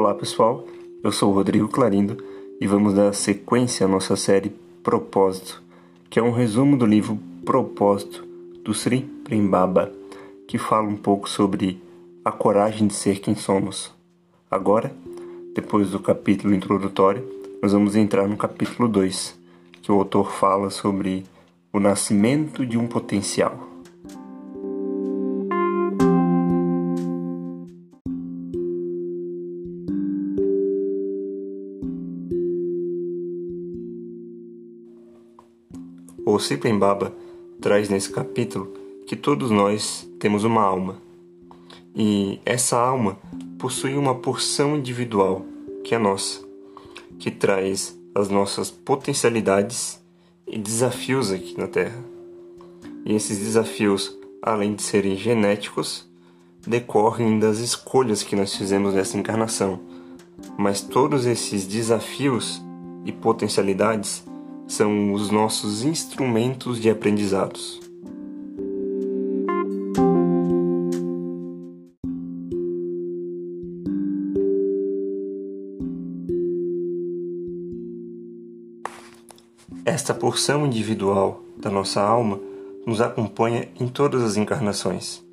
Olá pessoal, eu sou o Rodrigo Clarindo e vamos dar sequência à nossa série Propósito, que é um resumo do livro Propósito do Sri Prembaba, que fala um pouco sobre a coragem de ser quem somos. Agora, depois do capítulo introdutório, nós vamos entrar no capítulo 2, que o autor fala sobre o nascimento de um potencial. O Sipembaba traz nesse capítulo que todos nós temos uma alma. E essa alma possui uma porção individual que é nossa, que traz as nossas potencialidades e desafios aqui na Terra. E esses desafios, além de serem genéticos, decorrem das escolhas que nós fizemos nessa encarnação. Mas todos esses desafios e potencialidades são os nossos instrumentos de aprendizados. Esta porção individual da nossa alma nos acompanha em todas as encarnações,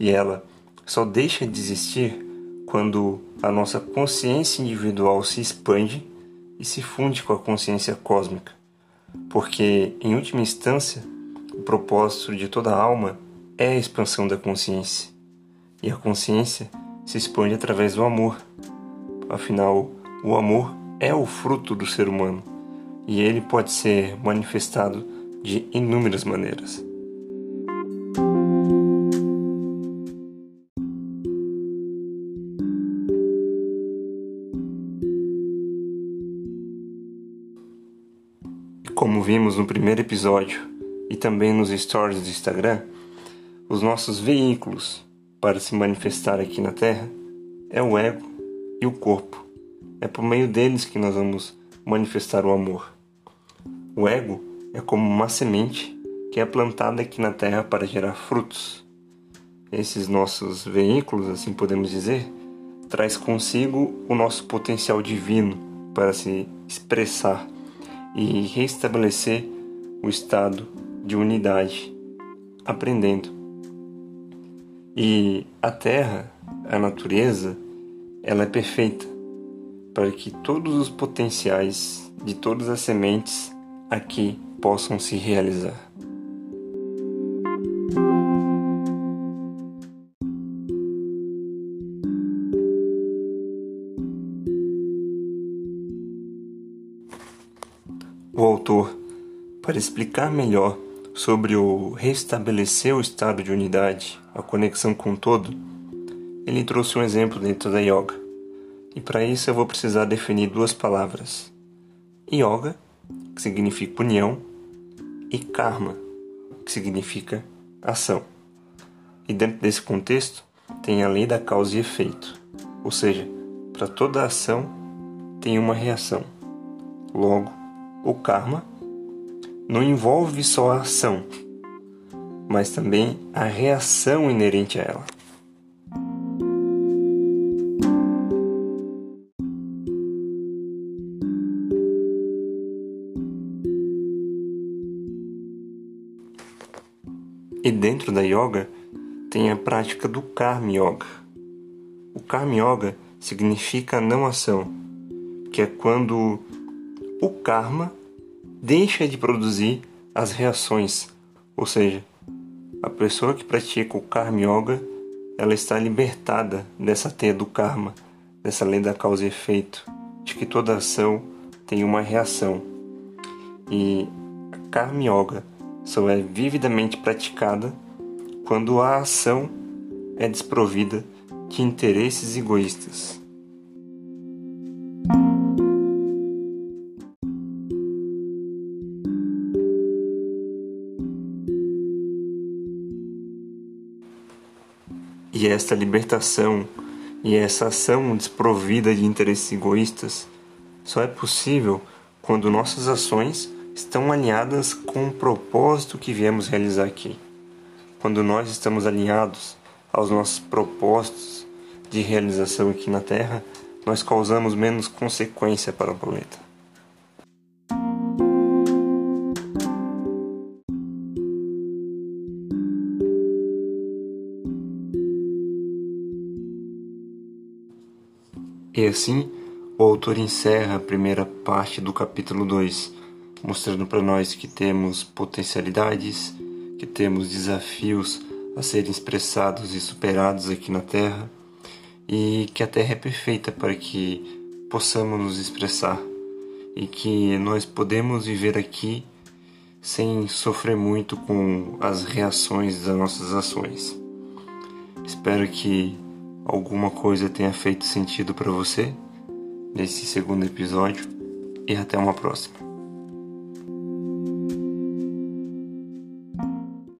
e ela só deixa de existir quando a nossa consciência individual se expande e se funde com a consciência cósmica porque, em última instância, o propósito de toda alma é a expansão da consciência, e a consciência se expande através do amor. Afinal, o amor é o fruto do ser humano, e ele pode ser manifestado de inúmeras maneiras. Como vimos no primeiro episódio e também nos stories do Instagram, os nossos veículos para se manifestar aqui na Terra é o ego e o corpo. É por meio deles que nós vamos manifestar o amor. O ego é como uma semente que é plantada aqui na Terra para gerar frutos. Esses nossos veículos, assim podemos dizer, traz consigo o nosso potencial divino para se expressar e restabelecer o estado de unidade, aprendendo. E a Terra, a natureza, ela é perfeita para que todos os potenciais de todas as sementes aqui possam se realizar. O autor, para explicar melhor sobre o restabelecer o estado de unidade, a conexão com o todo, ele trouxe um exemplo dentro da yoga. E para isso eu vou precisar definir duas palavras: yoga, que significa união, e karma, que significa ação. E dentro desse contexto tem a lei da causa e efeito, ou seja, para toda ação tem uma reação. Logo, o karma não envolve só a ação, mas também a reação inerente a ela. E dentro da yoga tem a prática do Karma Yoga. O Karma Yoga significa não ação, que é quando o karma deixa de produzir as reações, ou seja, a pessoa que pratica o karma yoga, ela está libertada dessa teia do karma, dessa lei da causa e efeito, de que toda ação tem uma reação. E a karma yoga só é vividamente praticada quando a ação é desprovida de interesses egoístas. E esta libertação e essa ação desprovida de interesses egoístas só é possível quando nossas ações estão alinhadas com o propósito que viemos realizar aqui. Quando nós estamos alinhados aos nossos propósitos de realização aqui na Terra, nós causamos menos consequência para o planeta. E assim, o autor encerra a primeira parte do capítulo 2, mostrando para nós que temos potencialidades, que temos desafios a serem expressados e superados aqui na Terra e que a Terra é perfeita para que possamos nos expressar e que nós podemos viver aqui sem sofrer muito com as reações das nossas ações. Espero que alguma coisa tenha feito sentido para você nesse segundo episódio e até uma próxima.